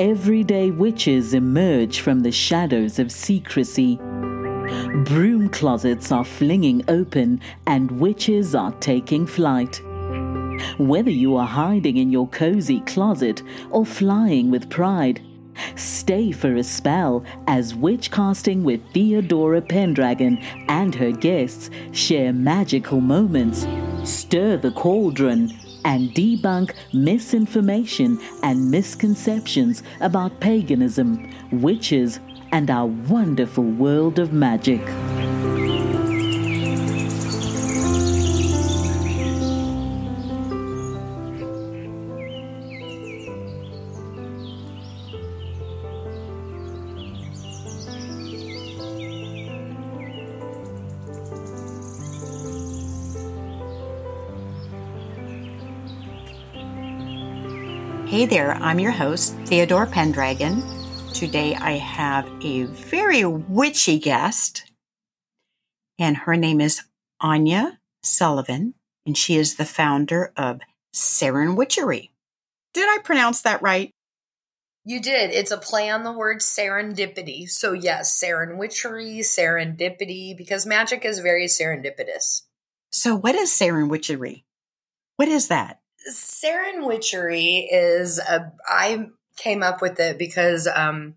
everyday witches emerge from the shadows of secrecy. Broom closets are flinging open and witches are taking flight. Whether you are hiding in your cozy closet or flying with pride, stay for a spell as witch casting with Theodora Pendragon and her guests share magical moments, stir the cauldron, and debunk misinformation and misconceptions about paganism, witches, and our wonderful world of magic. Hey there, I'm your host, Theodora Pendragon. Today I have a very witchy guest, and her name is Áine Sullivan, and she is the founder of SerenWitchery. Did I pronounce that right? You did. It's a play on the word serendipity. So, yes, SerenWitchery, serendipity, because magic is very serendipitous. So, what is SerenWitchery? What is that? SerenWitchery is a. I came up with it because um,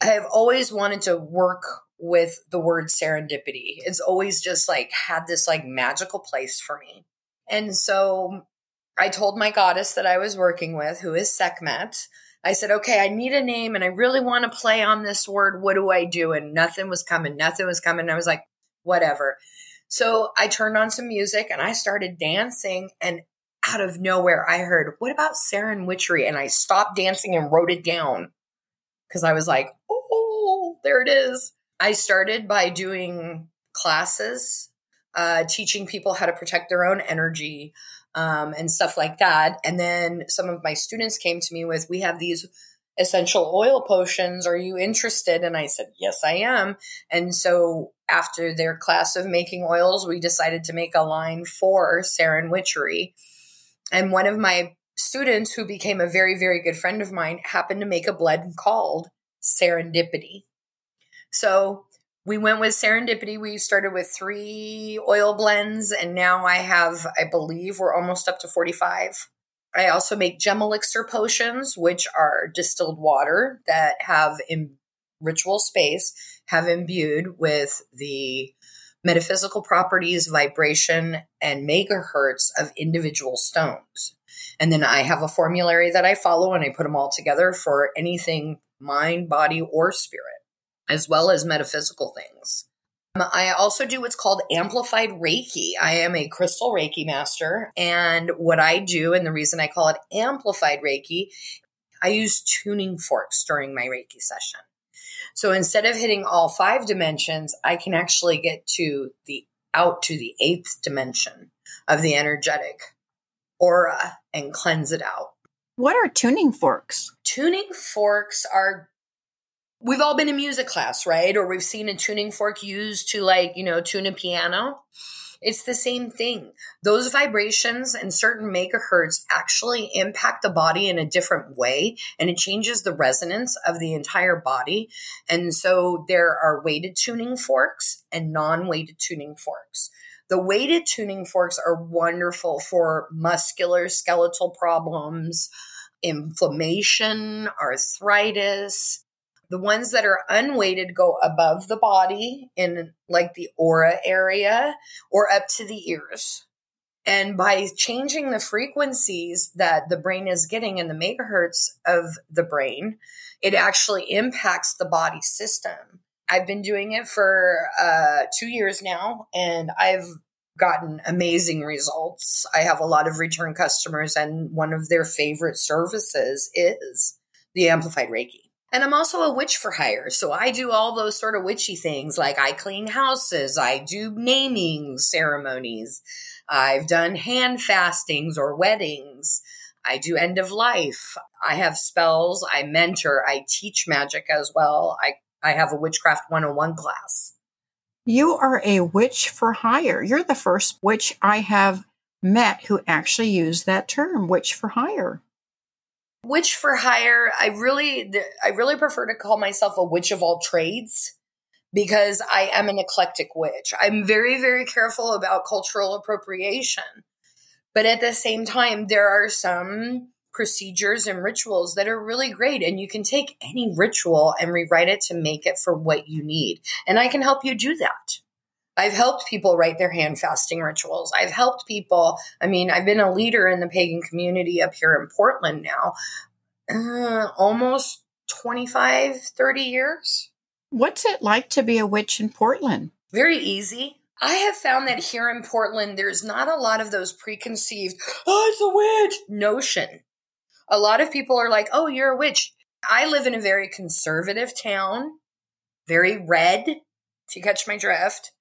I have always wanted to work with the word serendipity. It's always just like had this like magical place for me. And so I told my goddess that I was working with, who is Sekhmet, I said, okay, I need a name and I really want to play on this word. What do I do? And nothing was coming. Nothing was coming. I was like, whatever. So I turned on some music and I started dancing. And out of nowhere, I heard, What about SerenWitchery? And I stopped dancing and wrote it down because I was like, Oh, there it is. I started by doing classes, uh, teaching people how to protect their own energy um, and stuff like that. And then some of my students came to me with, We have these essential oil potions. Are you interested? And I said, Yes, I am. And so after their class of making oils, we decided to make a line for SerenWitchery. And one of my students, who became a very, very good friend of mine, happened to make a blend called Serendipity. So we went with Serendipity. We started with three oil blends, and now I have, I believe, we're almost up to 45. I also make gem elixir potions, which are distilled water that have in ritual space, have imbued with the metaphysical properties, vibration, and megahertz of individual stones. And then I have a formulary that I follow and I put them all together for anything mind, body, or spirit, as well as metaphysical things. Um, I also do what's called amplified Reiki. I am a crystal Reiki master. And what I do, and the reason I call it amplified Reiki, I use tuning forks during my Reiki session. So instead of hitting all five dimensions, I can actually get to the out to the eighth dimension of the energetic aura and cleanse it out. What are tuning forks? Tuning forks are we've all been in music class, right? Or we've seen a tuning fork used to like, you know, tune a piano. It's the same thing. Those vibrations and certain megahertz actually impact the body in a different way and it changes the resonance of the entire body. And so there are weighted tuning forks and non weighted tuning forks. The weighted tuning forks are wonderful for muscular skeletal problems, inflammation, arthritis, the ones that are unweighted go above the body in like the aura area or up to the ears. And by changing the frequencies that the brain is getting in the megahertz of the brain, it actually impacts the body system. I've been doing it for uh, two years now, and I've gotten amazing results. I have a lot of return customers, and one of their favorite services is the Amplified Reiki. And I'm also a witch for hire. So I do all those sort of witchy things like I clean houses, I do naming ceremonies, I've done hand fastings or weddings, I do end of life, I have spells, I mentor, I teach magic as well. I, I have a Witchcraft 101 class. You are a witch for hire. You're the first witch I have met who actually used that term, witch for hire. Witch for hire, I really I really prefer to call myself a witch of all trades because I am an eclectic witch. I'm very very careful about cultural appropriation. But at the same time, there are some procedures and rituals that are really great and you can take any ritual and rewrite it to make it for what you need. And I can help you do that. I've helped people write their hand fasting rituals. I've helped people. I mean, I've been a leader in the pagan community up here in Portland now, uh, almost 25, 30 years. What's it like to be a witch in Portland? Very easy. I have found that here in Portland, there's not a lot of those preconceived, oh, it's a witch notion. A lot of people are like, oh, you're a witch. I live in a very conservative town, very red, if you catch my drift.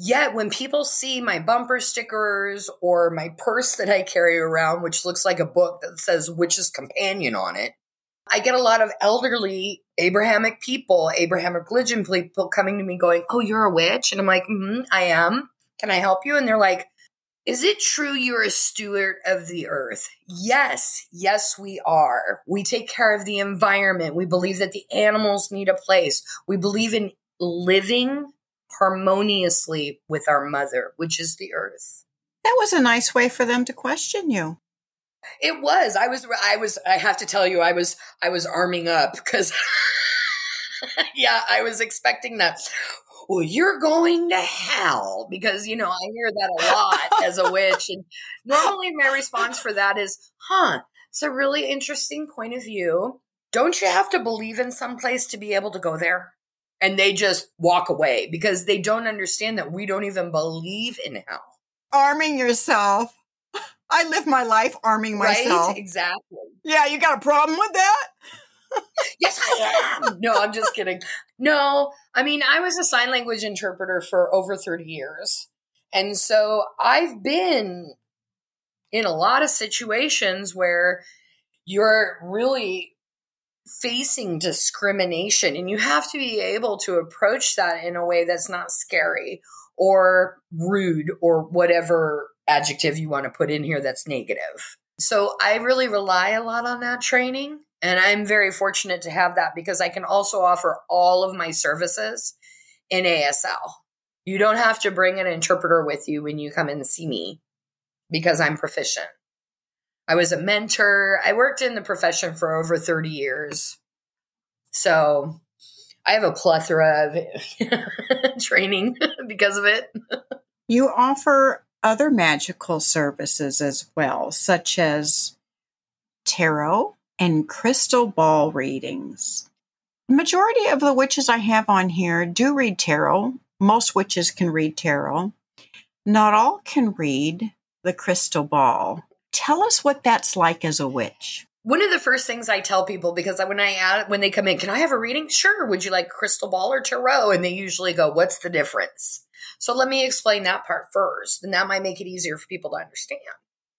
Yet when people see my bumper stickers or my purse that I carry around, which looks like a book that says Witch's Companion on it, I get a lot of elderly Abrahamic people, Abrahamic religion people coming to me going, Oh, you're a witch? And I'm like, mm-hmm, I am. Can I help you? And they're like, Is it true you're a steward of the earth? Yes, yes, we are. We take care of the environment. We believe that the animals need a place. We believe in living harmoniously with our mother, which is the earth. That was a nice way for them to question you. It was. I was I was I have to tell you I was I was arming up cuz yeah, I was expecting that. Well, you're going to hell because you know, I hear that a lot as a witch and normally my response for that is, "Huh, it's a really interesting point of view. Don't you have to believe in some place to be able to go there?" And they just walk away because they don't understand that we don't even believe in hell. Arming yourself. I live my life arming myself. Right? Exactly. Yeah, you got a problem with that? yes, I am. No, I'm just kidding. No, I mean, I was a sign language interpreter for over 30 years. And so I've been in a lot of situations where you're really facing discrimination and you have to be able to approach that in a way that's not scary or rude or whatever adjective you want to put in here that's negative. So I really rely a lot on that training and I'm very fortunate to have that because I can also offer all of my services in ASL. You don't have to bring an interpreter with you when you come and see me because I'm proficient. I was a mentor. I worked in the profession for over 30 years. So I have a plethora of training because of it. you offer other magical services as well, such as tarot and crystal ball readings. The majority of the witches I have on here do read tarot. Most witches can read tarot. Not all can read the crystal ball. Tell us what that's like as a witch. One of the first things I tell people because when I add, when they come in, can I have a reading? Sure. Would you like crystal ball or tarot? And they usually go, "What's the difference?" So let me explain that part first, and that might make it easier for people to understand.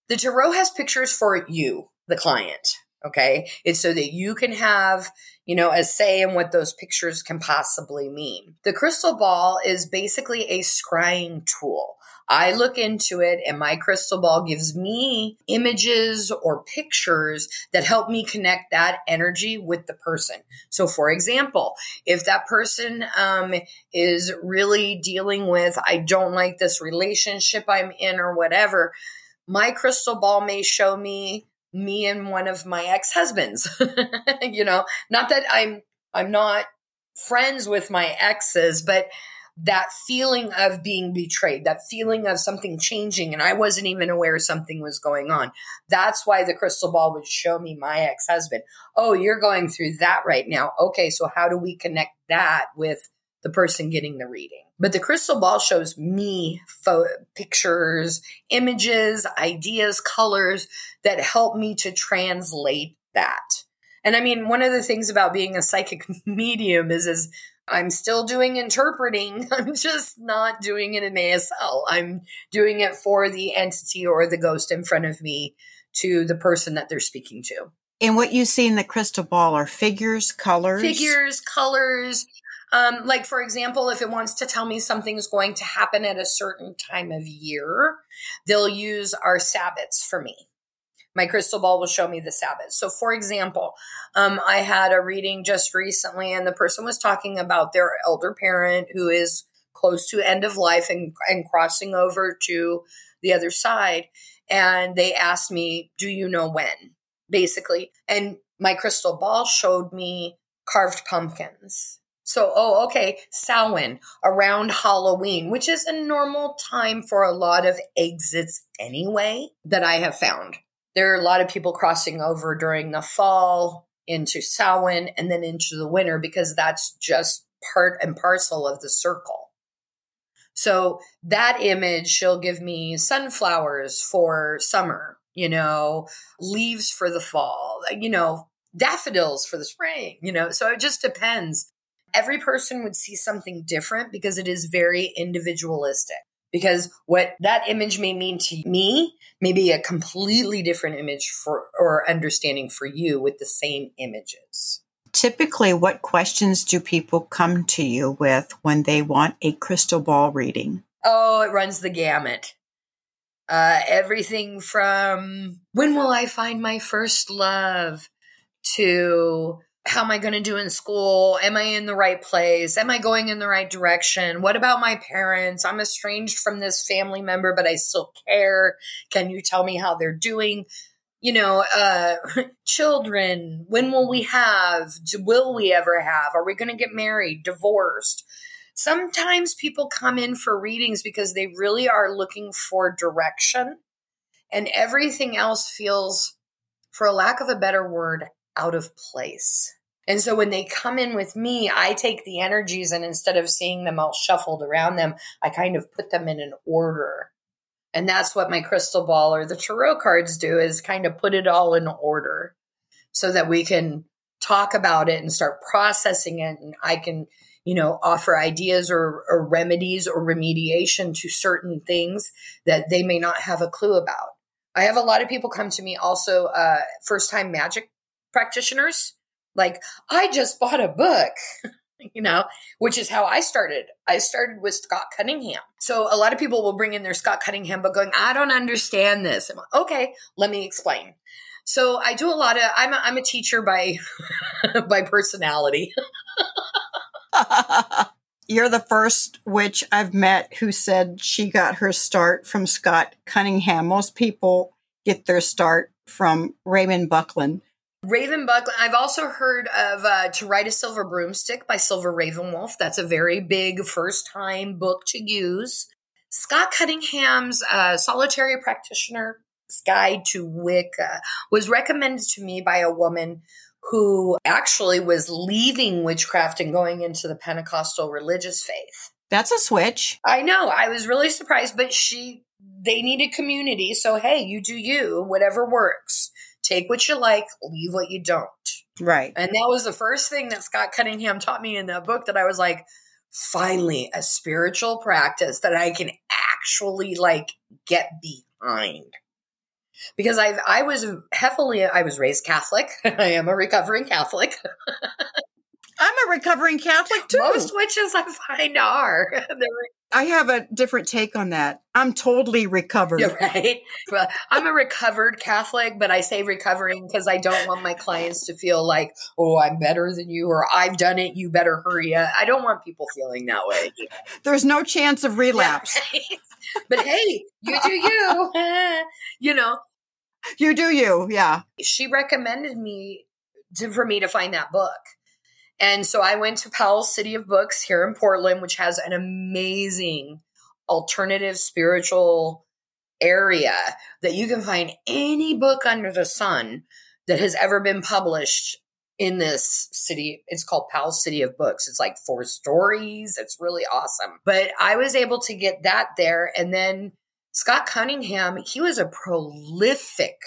The tarot has pictures for you, the client. Okay, it's so that you can have you know a say in what those pictures can possibly mean. The crystal ball is basically a scrying tool. I look into it and my crystal ball gives me images or pictures that help me connect that energy with the person. So, for example, if that person um, is really dealing with, I don't like this relationship I'm in or whatever, my crystal ball may show me me and one of my ex-husbands you know not that i'm i'm not friends with my exes but that feeling of being betrayed, that feeling of something changing, and I wasn't even aware something was going on. That's why the crystal ball would show me my ex husband. Oh, you're going through that right now. Okay, so how do we connect that with the person getting the reading? But the crystal ball shows me fo- pictures, images, ideas, colors that help me to translate that. And I mean, one of the things about being a psychic medium is, is I'm still doing interpreting. I'm just not doing it in ASL. I'm doing it for the entity or the ghost in front of me to the person that they're speaking to. And what you see in the crystal ball are figures, colors? Figures, colors. Um, like, for example, if it wants to tell me something's going to happen at a certain time of year, they'll use our Sabbats for me. My crystal ball will show me the Sabbath. So, for example, um, I had a reading just recently, and the person was talking about their elder parent who is close to end of life and, and crossing over to the other side. And they asked me, Do you know when? Basically. And my crystal ball showed me carved pumpkins. So, oh, okay, Samhain around Halloween, which is a normal time for a lot of exits anyway, that I have found. There are a lot of people crossing over during the fall into Samhain and then into the winter because that's just part and parcel of the circle. So that image, she'll give me sunflowers for summer, you know, leaves for the fall, you know, daffodils for the spring, you know. So it just depends. Every person would see something different because it is very individualistic. Because what that image may mean to me may be a completely different image for or understanding for you with the same images. Typically, what questions do people come to you with when they want a crystal ball reading? Oh, it runs the gamut. Uh, everything from when will I find my first love to how am I going to do in school? Am I in the right place? Am I going in the right direction? What about my parents? I'm estranged from this family member, but I still care. Can you tell me how they're doing? You know, uh, children, when will we have? Will we ever have? Are we going to get married, divorced? Sometimes people come in for readings because they really are looking for direction, and everything else feels, for a lack of a better word, out of place. And so when they come in with me, I take the energies and instead of seeing them all shuffled around them, I kind of put them in an order. And that's what my crystal ball or the tarot cards do is kind of put it all in order so that we can talk about it and start processing it. And I can, you know, offer ideas or, or remedies or remediation to certain things that they may not have a clue about. I have a lot of people come to me also, uh, first time magic practitioners. Like, I just bought a book, you know, which is how I started. I started with Scott Cunningham. So a lot of people will bring in their Scott Cunningham book going, I don't understand this. I'm like, okay, let me explain. So I do a lot of, I'm a, I'm a teacher by, by personality. You're the first witch I've met who said she got her start from Scott Cunningham. Most people get their start from Raymond Buckland. Raven Buckland. I've also heard of uh, To Ride a Silver Broomstick by Silver Ravenwolf. That's a very big first time book to use. Scott Cunningham's uh, Solitary Practitioner's Guide to Wicca was recommended to me by a woman who actually was leaving witchcraft and going into the Pentecostal religious faith. That's a switch. I know. I was really surprised, but she, they needed community. So, hey, you do you, whatever works. Take what you like, leave what you don't. Right. And that was the first thing that Scott Cunningham taught me in that book that I was like, finally, a spiritual practice that I can actually like get behind. Because I I was heavily I was raised Catholic. I am a recovering Catholic. I'm a recovering Catholic too. Most witches I find are. I have a different take on that. I'm totally recovered. You're right. Well, I'm a recovered Catholic, but I say recovering because I don't want my clients to feel like, oh, I'm better than you or I've done it. You better hurry up. I don't want people feeling that way. There's no chance of relapse. Yeah, right? But hey, you do you. you know, you do you. Yeah. She recommended me to, for me to find that book. And so I went to Powell's City of Books here in Portland, which has an amazing alternative spiritual area that you can find any book under the sun that has ever been published in this city. It's called Powell's City of Books. It's like four stories. It's really awesome. But I was able to get that there. And then Scott Cunningham, he was a prolific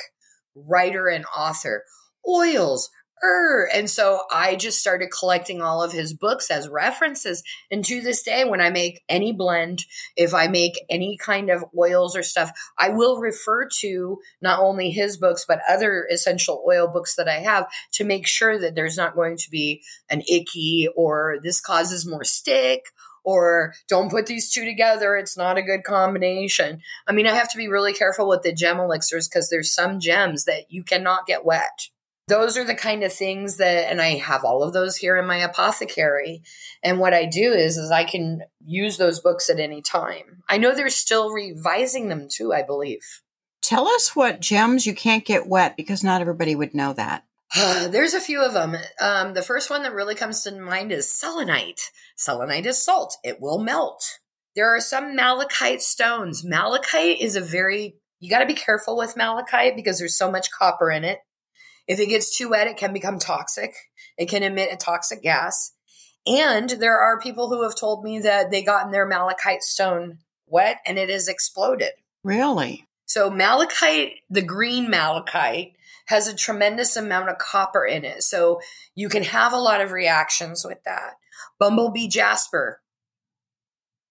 writer and author. Oils, er. And so I just started collecting all of his books as references. And to this day, when I make any blend, if I make any kind of oils or stuff, I will refer to not only his books, but other essential oil books that I have to make sure that there's not going to be an icky or this causes more stick or don't put these two together. It's not a good combination. I mean, I have to be really careful with the gem elixirs because there's some gems that you cannot get wet. Those are the kind of things that, and I have all of those here in my apothecary. And what I do is, is I can use those books at any time. I know they're still revising them too, I believe. Tell us what gems you can't get wet because not everybody would know that. There's a few of them. Um, the first one that really comes to mind is selenite. Selenite is salt, it will melt. There are some malachite stones. Malachite is a very, you got to be careful with malachite because there's so much copper in it. If it gets too wet, it can become toxic. It can emit a toxic gas. And there are people who have told me that they gotten their malachite stone wet and it has exploded. Really? So malachite, the green malachite, has a tremendous amount of copper in it. So you can have a lot of reactions with that. Bumblebee jasper.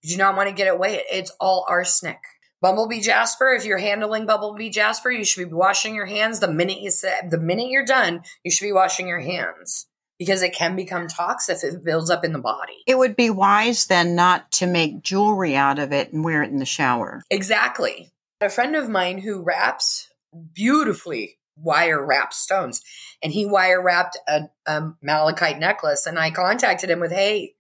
You do not want to get it wet. It's all arsenic. Bumblebee jasper, if you're handling bumblebee jasper, you should be washing your hands the minute you say, the minute you're done, you should be washing your hands because it can become toxic if it builds up in the body. It would be wise then not to make jewelry out of it and wear it in the shower. Exactly. A friend of mine who wraps beautifully wire wrapped stones and he wire wrapped a, a malachite necklace and I contacted him with, Hey,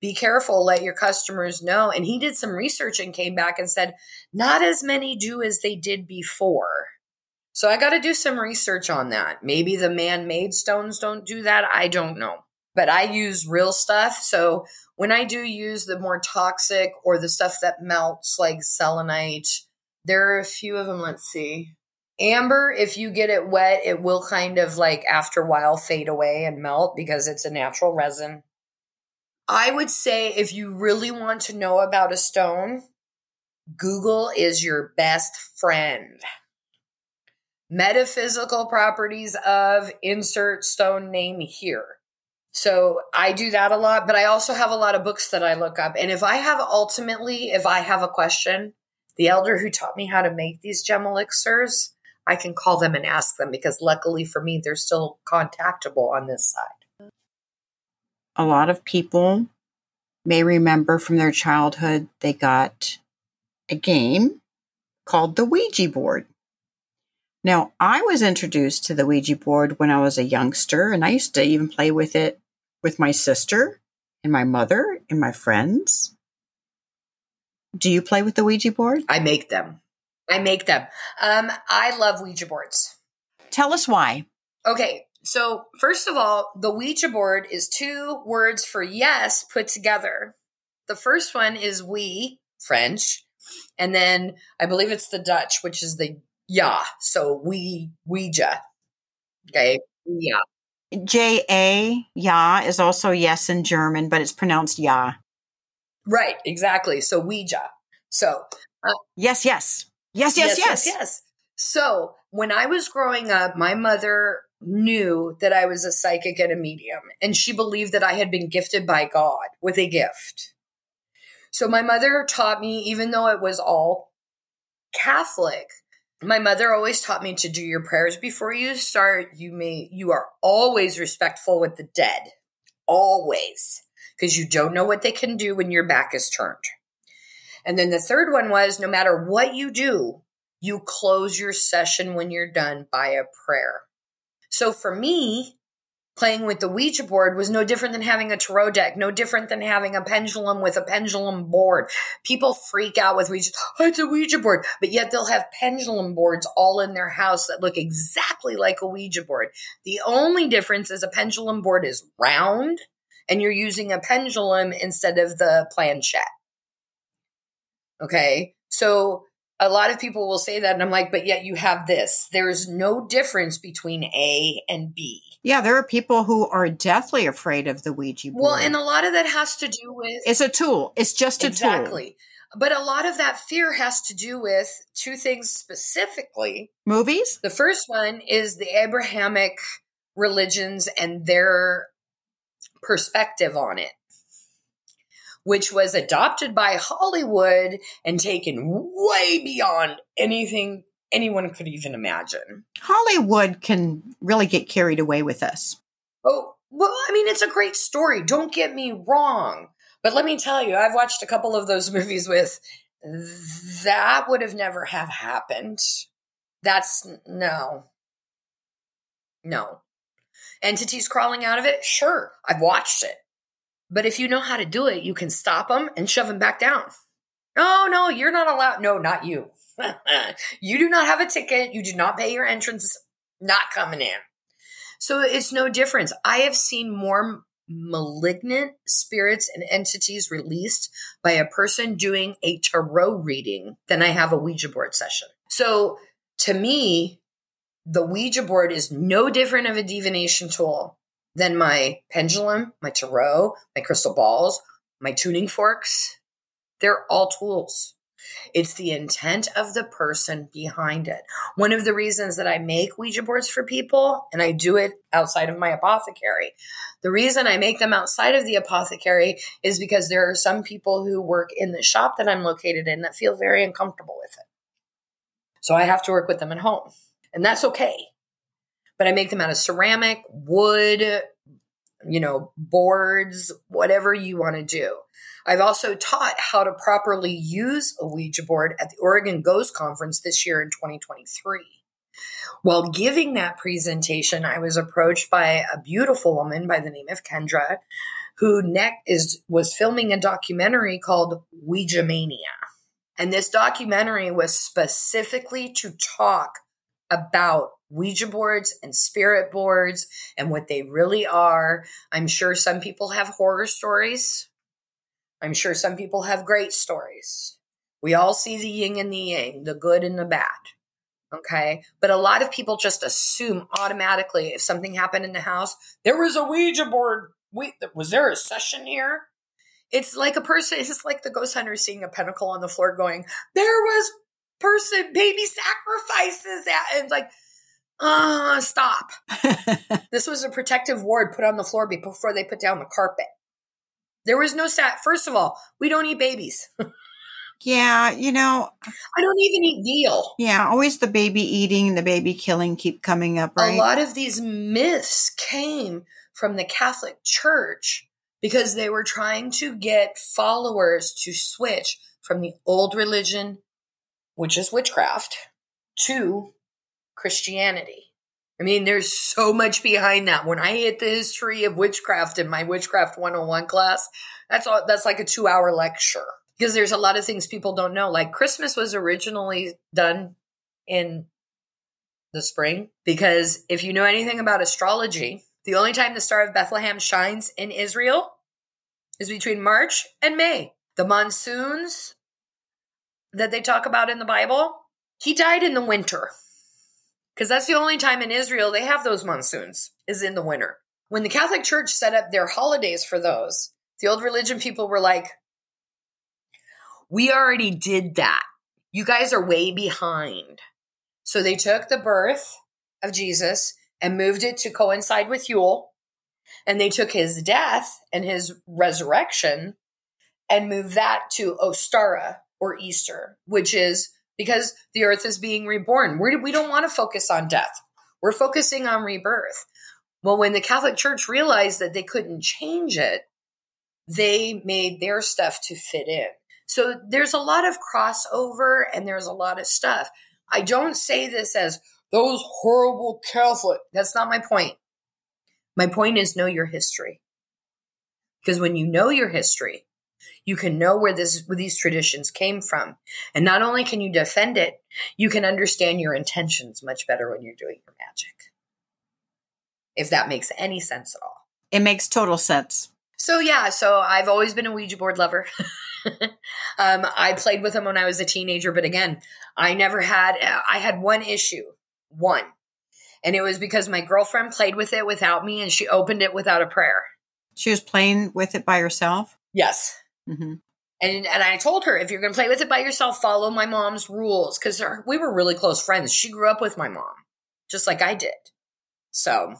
be careful, let your customers know. And he did some research and came back and said, not as many do as they did before. So I got to do some research on that. Maybe the man made stones don't do that. I don't know. But I use real stuff. So when I do use the more toxic or the stuff that melts, like selenite, there are a few of them. Let's see. Amber, if you get it wet, it will kind of like after a while fade away and melt because it's a natural resin. I would say if you really want to know about a stone, Google is your best friend. Metaphysical properties of insert stone name here. So I do that a lot, but I also have a lot of books that I look up. And if I have ultimately, if I have a question, the elder who taught me how to make these gem elixirs, I can call them and ask them because luckily for me, they're still contactable on this side. A lot of people may remember from their childhood they got a game called the Ouija board. Now, I was introduced to the Ouija board when I was a youngster, and I used to even play with it with my sister and my mother and my friends. Do you play with the Ouija board? I make them. I make them. Um, I love Ouija boards. Tell us why. Okay, so first of all, the Ouija board is two words for yes put together. The first one is we, French, and then I believe it's the Dutch, which is the ja. So we Ouija. Okay, yeah. J A ja is also yes in German, but it's pronounced ja. Right, exactly. So Ouija. So uh, yes, yes. Yes, yes, yes, yes, yes. So when I was growing up, my mother knew that I was a psychic and a medium, and she believed that I had been gifted by God with a gift. So my mother taught me, even though it was all Catholic, my mother always taught me to do your prayers before you start. You may, you are always respectful with the dead. Always. Because you don't know what they can do when your back is turned. And then the third one was no matter what you do, you close your session when you're done by a prayer. So for me, playing with the Ouija board was no different than having a tarot deck, no different than having a pendulum with a pendulum board. People freak out with Ouija. Oh, it's a Ouija board, but yet they'll have pendulum boards all in their house that look exactly like a Ouija board. The only difference is a pendulum board is round and you're using a pendulum instead of the planchette. Okay. So a lot of people will say that and I'm like, but yet you have this. There's no difference between A and B. Yeah, there are people who are deathly afraid of the Ouija board. Well, and a lot of that has to do with It's a tool. It's just a exactly. tool. Exactly. But a lot of that fear has to do with two things specifically. Movies? The first one is the Abrahamic religions and their perspective on it which was adopted by Hollywood and taken way beyond anything anyone could even imagine. Hollywood can really get carried away with us. Oh, well, I mean, it's a great story. Don't get me wrong. But let me tell you, I've watched a couple of those movies with that would have never have happened. That's no. No. Entities crawling out of it? Sure. I've watched it. But if you know how to do it, you can stop them and shove them back down. Oh, no, you're not allowed. No, not you. you do not have a ticket. You did not pay your entrance. Not coming in. So it's no difference. I have seen more malignant spirits and entities released by a person doing a tarot reading than I have a Ouija board session. So to me, the Ouija board is no different of a divination tool than my pendulum, my tarot, my crystal balls, my tuning forks. They're all tools. It's the intent of the person behind it. One of the reasons that I make Ouija boards for people, and I do it outside of my apothecary, the reason I make them outside of the apothecary is because there are some people who work in the shop that I'm located in that feel very uncomfortable with it. So I have to work with them at home, and that's okay. But I make them out of ceramic, wood, you know, boards, whatever you want to do. I've also taught how to properly use a Ouija board at the Oregon Ghost Conference this year in 2023. While giving that presentation, I was approached by a beautiful woman by the name of Kendra, who neck is was filming a documentary called Ouija Mania. And this documentary was specifically to talk about Ouija boards and spirit boards and what they really are. I'm sure some people have horror stories I'm sure some people have great stories. We all see the yin and the yang, the good and the bad. Okay. But a lot of people just assume automatically if something happened in the house, there was a Ouija board. We, was there a session here? It's like a person, it's like the ghost hunter seeing a pentacle on the floor going, there was person, baby sacrifices. At, and like, uh, stop. this was a protective ward put on the floor before they put down the carpet. There was no sat. First of all, we don't eat babies. yeah, you know, I don't even eat veal. Yeah, always the baby eating, the baby killing keep coming up, right? A lot of these myths came from the Catholic Church because they were trying to get followers to switch from the old religion, which is witchcraft, to Christianity. I mean, there's so much behind that. When I hit the history of witchcraft in my witchcraft 101 class, that's all, that's like a two hour lecture because there's a lot of things people don't know. Like Christmas was originally done in the spring because if you know anything about astrology, the only time the Star of Bethlehem shines in Israel is between March and May. The monsoons that they talk about in the Bible, he died in the winter because that's the only time in Israel they have those monsoons is in the winter. When the Catholic Church set up their holidays for those, the old religion people were like, we already did that. You guys are way behind. So they took the birth of Jesus and moved it to coincide with Yule. And they took his death and his resurrection and moved that to Ostara or Easter, which is because the earth is being reborn. We're, we don't want to focus on death. We're focusing on rebirth. Well, when the Catholic Church realized that they couldn't change it, they made their stuff to fit in. So there's a lot of crossover and there's a lot of stuff. I don't say this as those horrible Catholic. That's not my point. My point is know your history. Because when you know your history, you can know where this where these traditions came from. And not only can you defend it, you can understand your intentions much better when you're doing your magic. If that makes any sense at all. It makes total sense. So yeah, so I've always been a Ouija board lover. um, I played with them when I was a teenager, but again, I never had. I had one issue, one, and it was because my girlfriend played with it without me, and she opened it without a prayer. She was playing with it by herself. Yes. Mm-hmm. And and I told her if you're going to play with it by yourself, follow my mom's rules because we were really close friends. She grew up with my mom, just like I did. So,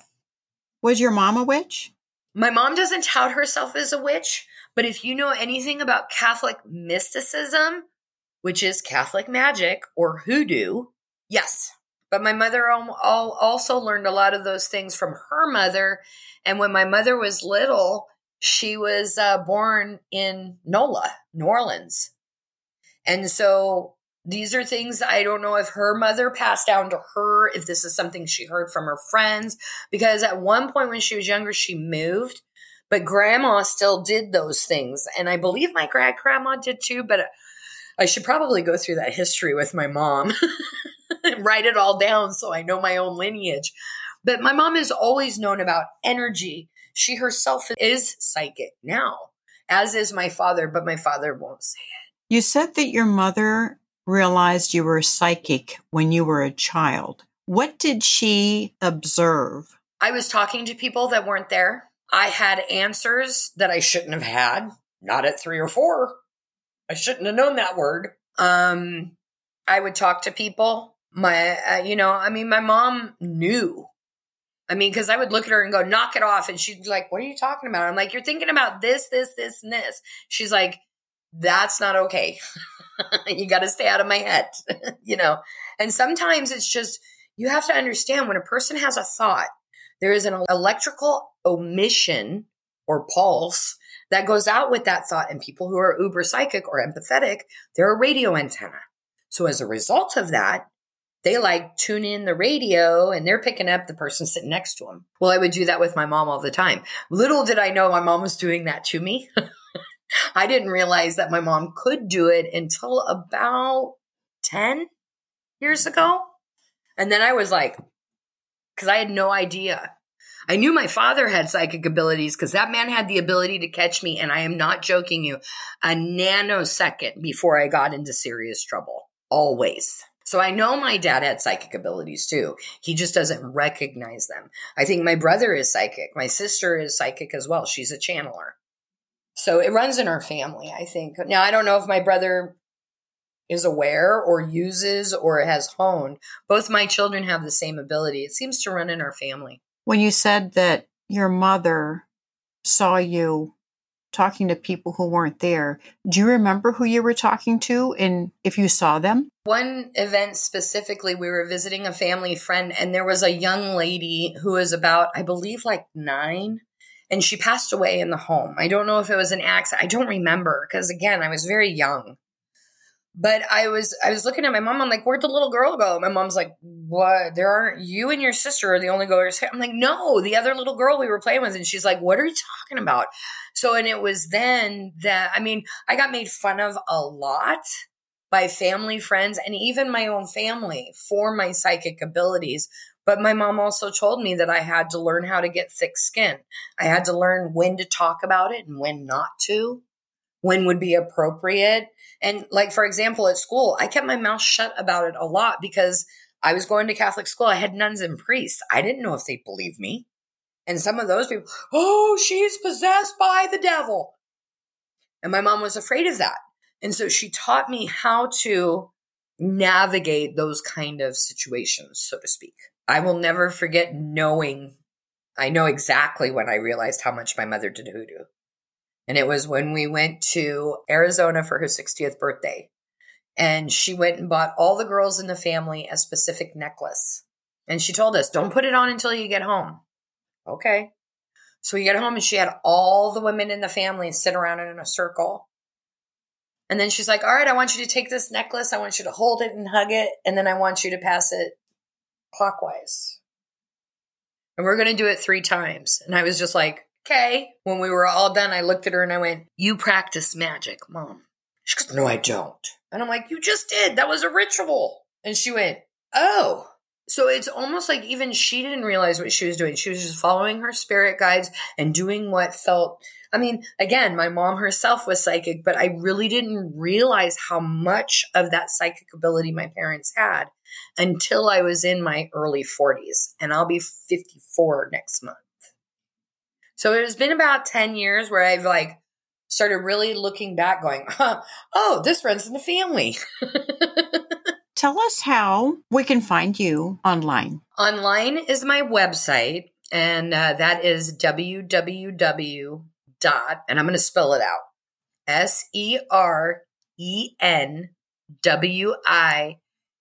was your mom a witch? My mom doesn't tout herself as a witch, but if you know anything about Catholic mysticism, which is Catholic magic or hoodoo, yes. But my mother also learned a lot of those things from her mother. And when my mother was little, she was uh, born in NOLA, New Orleans. And so these are things I don't know if her mother passed down to her, if this is something she heard from her friends, because at one point when she was younger, she moved, but grandma still did those things. And I believe my great grandma did too, but I should probably go through that history with my mom and write it all down so I know my own lineage. But my mom has always known about energy. She herself is psychic now, as is my father, but my father won't say it. You said that your mother realized you were psychic when you were a child. What did she observe? I was talking to people that weren't there. I had answers that I shouldn't have had, not at three or four. I shouldn't have known that word. Um, I would talk to people. My, uh, you know, I mean, my mom knew. I mean, because I would look at her and go, knock it off. And she'd be like, what are you talking about? I'm like, you're thinking about this, this, this, and this. She's like, that's not okay. you got to stay out of my head, you know? And sometimes it's just, you have to understand when a person has a thought, there is an electrical omission or pulse that goes out with that thought. And people who are uber psychic or empathetic, they're a radio antenna. So as a result of that, they like tune in the radio and they're picking up the person sitting next to them. Well, I would do that with my mom all the time. Little did I know my mom was doing that to me. I didn't realize that my mom could do it until about 10 years ago. And then I was like, because I had no idea. I knew my father had psychic abilities because that man had the ability to catch me, and I am not joking you, a nanosecond before I got into serious trouble. Always. So I know my dad had psychic abilities too. He just doesn't recognize them. I think my brother is psychic. My sister is psychic as well. She's a channeler. So it runs in our family, I think. Now, I don't know if my brother is aware or uses or has honed. Both my children have the same ability. It seems to run in our family. When you said that your mother saw you talking to people who weren't there, do you remember who you were talking to and if you saw them? One event specifically, we were visiting a family friend, and there was a young lady who was about, I believe, like nine and she passed away in the home. I don't know if it was an accident. I don't remember because again, I was very young. But I was I was looking at my mom. I'm like, where'd the little girl go? My mom's like, what? There aren't you and your sister are the only goers. I'm like, no, the other little girl we were playing with. And she's like, what are you talking about? So, and it was then that I mean, I got made fun of a lot by family, friends, and even my own family for my psychic abilities. But my mom also told me that I had to learn how to get thick skin. I had to learn when to talk about it and when not to, when would be appropriate. And like, for example, at school, I kept my mouth shut about it a lot because I was going to Catholic school. I had nuns and priests. I didn't know if they'd believe me. And some of those people, oh, she's possessed by the devil. And my mom was afraid of that. And so she taught me how to navigate those kind of situations, so to speak. I will never forget knowing, I know exactly when I realized how much my mother did hoodoo. And it was when we went to Arizona for her 60th birthday. And she went and bought all the girls in the family a specific necklace. And she told us, don't put it on until you get home. Okay. So we get home and she had all the women in the family sit around in a circle. And then she's like, all right, I want you to take this necklace. I want you to hold it and hug it. And then I want you to pass it clockwise. And we're going to do it three times. And I was just like, okay. When we were all done, I looked at her and I went, You practice magic, mom. She goes, No, I don't. And I'm like, You just did. That was a ritual. And she went, Oh. So it's almost like even she didn't realize what she was doing. She was just following her spirit guides and doing what felt. I mean, again, my mom herself was psychic, but I really didn't realize how much of that psychic ability my parents had until I was in my early 40s, and I'll be 54 next month. So it has been about 10 years where I've like started really looking back, going, huh, oh, this runs in the family. Tell us how we can find you online. Online is my website, and uh, that is www. dot, and I'm going to spell it out S E R E N W I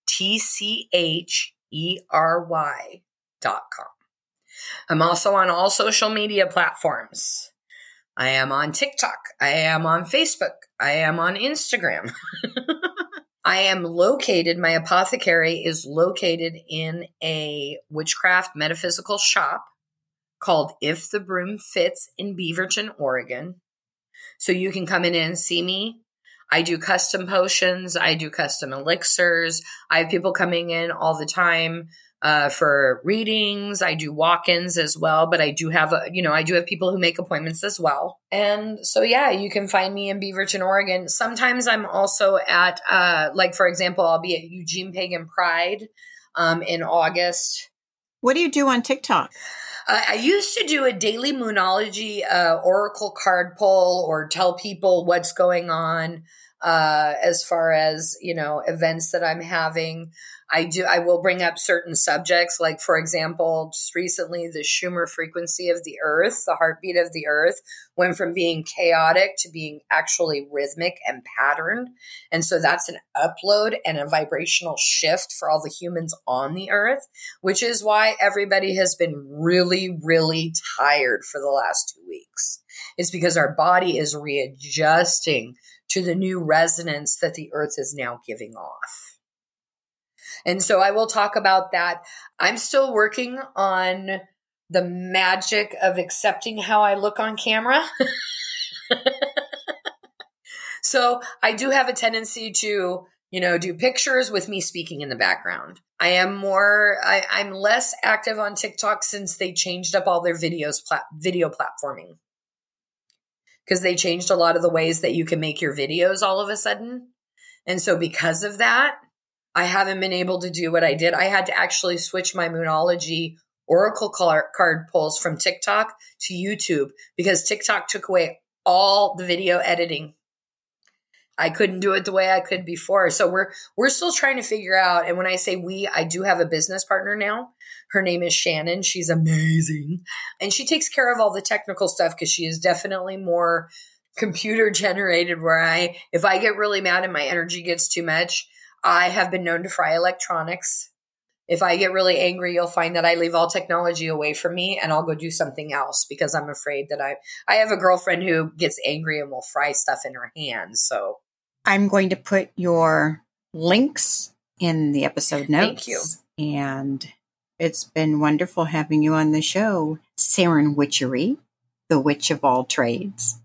T C H E R Y dot com. I'm also on all social media platforms. I am on TikTok. I am on Facebook. I am on Instagram. I am located, my apothecary is located in a witchcraft metaphysical shop called If the Broom Fits in Beaverton, Oregon. So you can come in and see me. I do custom potions, I do custom elixirs. I have people coming in all the time uh, for readings. I do walk-ins as well, but I do have, a, you know, I do have people who make appointments as well. And so, yeah, you can find me in Beaverton, Oregon. Sometimes I'm also at, uh, like for example, I'll be at Eugene Pagan Pride um, in August. What do you do on TikTok? Uh, I used to do a daily moonology uh, oracle card pull or tell people what's going on uh, as far as you know events that I'm having. I do. I will bring up certain subjects, like for example, just recently, the Schumann frequency of the Earth, the heartbeat of the Earth, went from being chaotic to being actually rhythmic and patterned, and so that's an upload and a vibrational shift for all the humans on the Earth, which is why everybody has been really, really tired for the last two weeks. It's because our body is readjusting to the new resonance that the Earth is now giving off. And so I will talk about that. I'm still working on the magic of accepting how I look on camera. so I do have a tendency to, you know, do pictures with me speaking in the background. I am more, I, am less active on TikTok since they changed up all their videos, plat, video platforming. Because they changed a lot of the ways that you can make your videos all of a sudden. And so because of that, I haven't been able to do what I did. I had to actually switch my Moonology Oracle card pulls from TikTok to YouTube because TikTok took away all the video editing. I couldn't do it the way I could before. So we're we're still trying to figure out. And when I say we, I do have a business partner now. Her name is Shannon. She's amazing. And she takes care of all the technical stuff because she is definitely more computer generated where I if I get really mad and my energy gets too much, I have been known to fry electronics. If I get really angry, you'll find that I leave all technology away from me and I'll go do something else because I'm afraid that I I have a girlfriend who gets angry and will fry stuff in her hands. So I'm going to put your links in the episode notes. Thank you. And it's been wonderful having you on the show, SerenWitchery, the witch of all trades.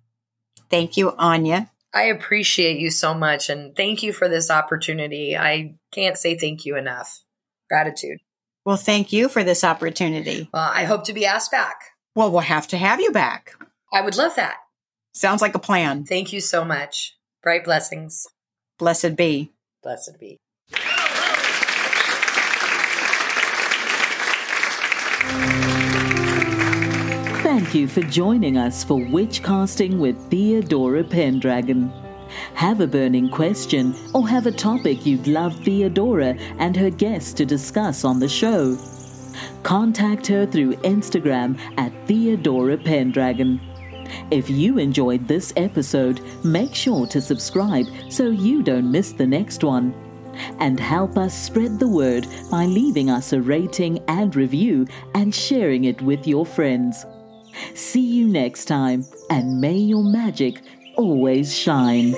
Thank you, Áine. I appreciate you so much and thank you for this opportunity. I can't say thank you enough. Gratitude. Well, thank you for this opportunity. Well, I hope to be asked back. Well, we'll have to have you back. I would love that. Sounds like a plan. Thank you so much. Bright blessings. Blessed be. Blessed be. You for joining us for Witchcasting with Theodora Pendragon. Have a burning question or have a topic you'd love Theodora and her guests to discuss on the show? Contact her through Instagram at Theodora Pendragon. If you enjoyed this episode, make sure to subscribe so you don't miss the next one. And help us spread the word by leaving us a rating and review and sharing it with your friends. See you next time, and may your magic always shine.